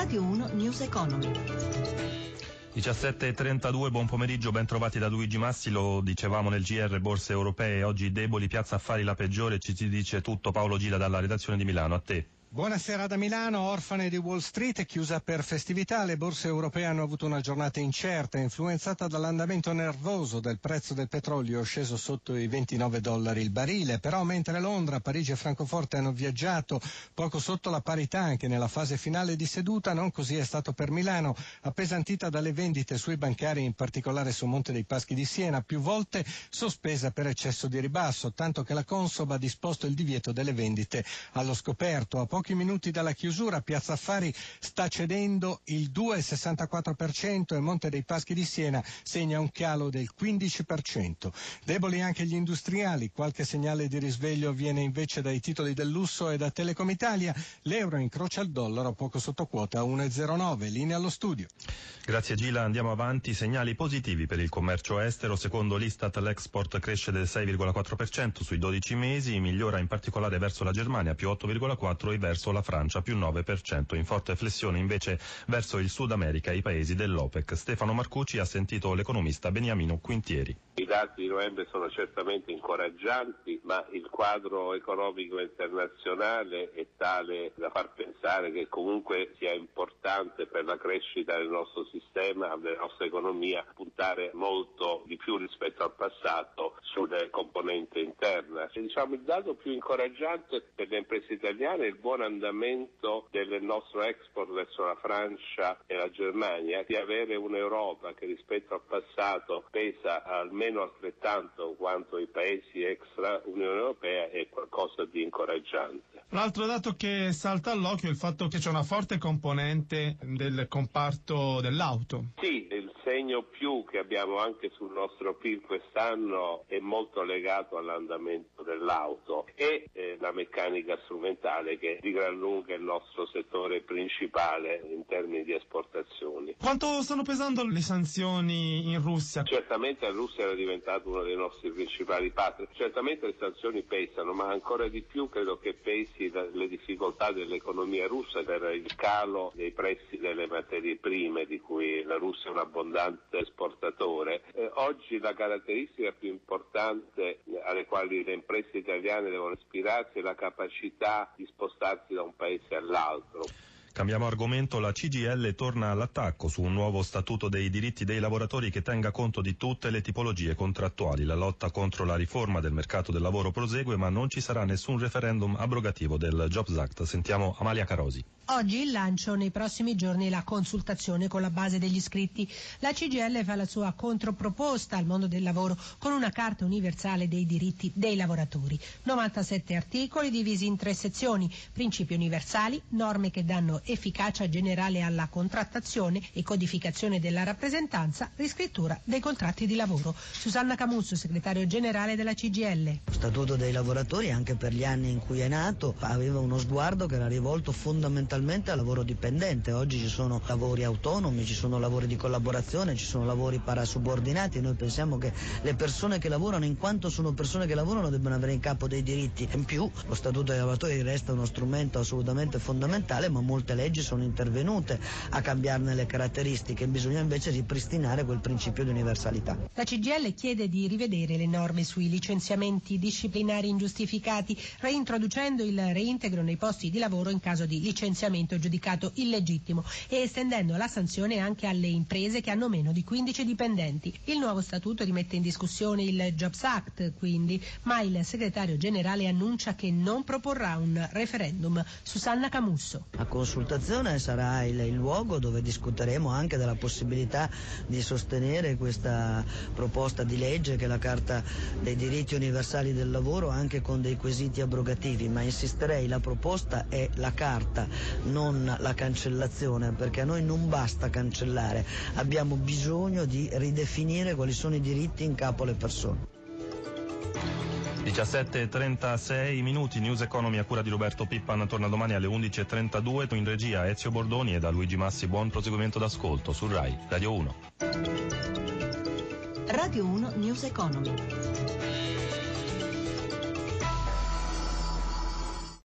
Radio 1 News Economy. 17.32, buon pomeriggio, ben trovati da Luigi Massi, lo dicevamo nel GR, borse europee, oggi deboli, piazza affari la peggiore, ci si dice tutto, Paolo Gila dalla redazione di Milano, a te. Buonasera da Milano, orfane di Wall Street, chiusa per festività, le borse europee hanno avuto una giornata incerta, influenzata dall'andamento nervoso del prezzo del petrolio sceso sotto i 29 dollari il barile, però mentre Londra, Parigi e Francoforte hanno viaggiato poco sotto la parità anche nella fase finale di seduta, non così è stato per Milano, appesantita dalle vendite sui bancari, in particolare su Monte dei Paschi di Siena, più volte sospesa per eccesso di ribasso, tanto che la Consob ha disposto il divieto delle vendite allo scoperto. A pochi minuti dalla chiusura Piazza Affari sta cedendo il 2,64% e Monte dei Paschi di Siena segna un calo del 15%. Deboli anche gli industriali, qualche segnale di risveglio viene invece dai titoli del lusso e da Telecom Italia, l'euro incrocia il dollaro poco sotto quota a 1,09, linea allo studio. Grazie Gila, andiamo avanti, segnali positivi per il commercio estero, secondo l'Istat l'export cresce del 6,4% sui 12 mesi, migliora in particolare verso la Germania più 8,4% e verso la Francia più 9%, in forte flessione invece verso il Sud America e i paesi dell'OPEC. Stefano Marcucci ha sentito l'economista Beniamino Quintieri. I dati di novembre sono certamente incoraggianti, ma il quadro economico internazionale è tale da far pensare che comunque sia importante per la crescita del nostro sistema, della nostra economia, puntare molto di più rispetto al passato sulle componente interna. E, diciamo, il dato più incoraggiante per le imprese italiane è il buon andamento del nostro export verso la Francia e la Germania, di avere un'Europa che rispetto al passato pesa almeno altrettanto quanto i paesi extra Unione Europea è qualcosa di incoraggiante. L'altro dato che salta all'occhio è il fatto che c'è una forte componente del comparto dell'auto. Sì, segno più che abbiamo anche sul nostro PIL quest'anno è molto legato all'andamento dell'auto e eh, la meccanica strumentale che di gran lunga è il nostro settore principale in termini di esportazioni. Quanto stanno pesando le sanzioni in Russia? Certamente la Russia era diventata uno dei nostri principali partner, certamente le sanzioni pesano, ma ancora di più credo che pesi le difficoltà dell'economia russa per il calo dei prezzi delle materie prime di cui la Russia è un abbondante esportatore. Eh, oggi la caratteristica più importante alle quali le imprese italiane devono ispirarsi è la capacità di spostarsi da un paese all'altro. Cambiamo argomento, la CGL torna all'attacco su un nuovo statuto dei diritti dei lavoratori che tenga conto di tutte le tipologie contrattuali. La lotta contro la riforma del mercato del lavoro prosegue, ma non ci sarà nessun referendum abrogativo del Jobs Act. Sentiamo Amalia Carosi. Oggi il lancio, nei prossimi giorni la consultazione con la base degli iscritti. La CGL fa la sua controproposta al mondo del lavoro con una carta universale dei diritti dei lavoratori. 97 articoli divisi in tre sezioni, principi universali, norme che danno efficacia generale alla contrattazione e codificazione della rappresentanza, riscrittura dei contratti di lavoro. Susanna Camusso, segretario generale della CGL. Lo Statuto dei lavoratori, anche per gli anni in cui è nato, aveva uno sguardo che era rivolto fondamentalmente al lavoro dipendente. Oggi ci sono lavori autonomi, ci sono lavori di collaborazione, ci sono lavori parasubordinati. Noi pensiamo che le persone che lavorano, in quanto sono persone che lavorano, debbano avere in capo dei diritti. In più, lo Statuto dei lavoratori resta uno strumento assolutamente fondamentale, ma molte leggi sono intervenute a cambiarne le caratteristiche, bisogna invece ripristinare quel principio di universalità. La CGL chiede di rivedere le norme sui licenziamenti disciplinari ingiustificati, reintroducendo il reintegro nei posti di lavoro in caso di licenziamento giudicato illegittimo e estendendo la sanzione anche alle imprese che hanno meno di 15 dipendenti. Il nuovo statuto rimette in discussione il Jobs Act, quindi, ma il segretario generale annuncia che non proporrà un referendum. Susanna Camusso. A consultazione sarà il, il, luogo dove discuteremo anche della possibilità di sostenere questa proposta di legge che è la Carta dei diritti universali del lavoro anche con dei quesiti abrogativi, ma insisterei la proposta è la carta, non la cancellazione, perché a noi non basta cancellare, abbiamo bisogno di ridefinire quali sono i diritti in capo alle persone. 17.36 minuti, News Economy a cura di Roberto Pippan torna domani alle 11.32 in regia Ezio Bordoni e da Luigi Massi buon proseguimento d'ascolto su RAI Radio 1. Radio 1 News Economy.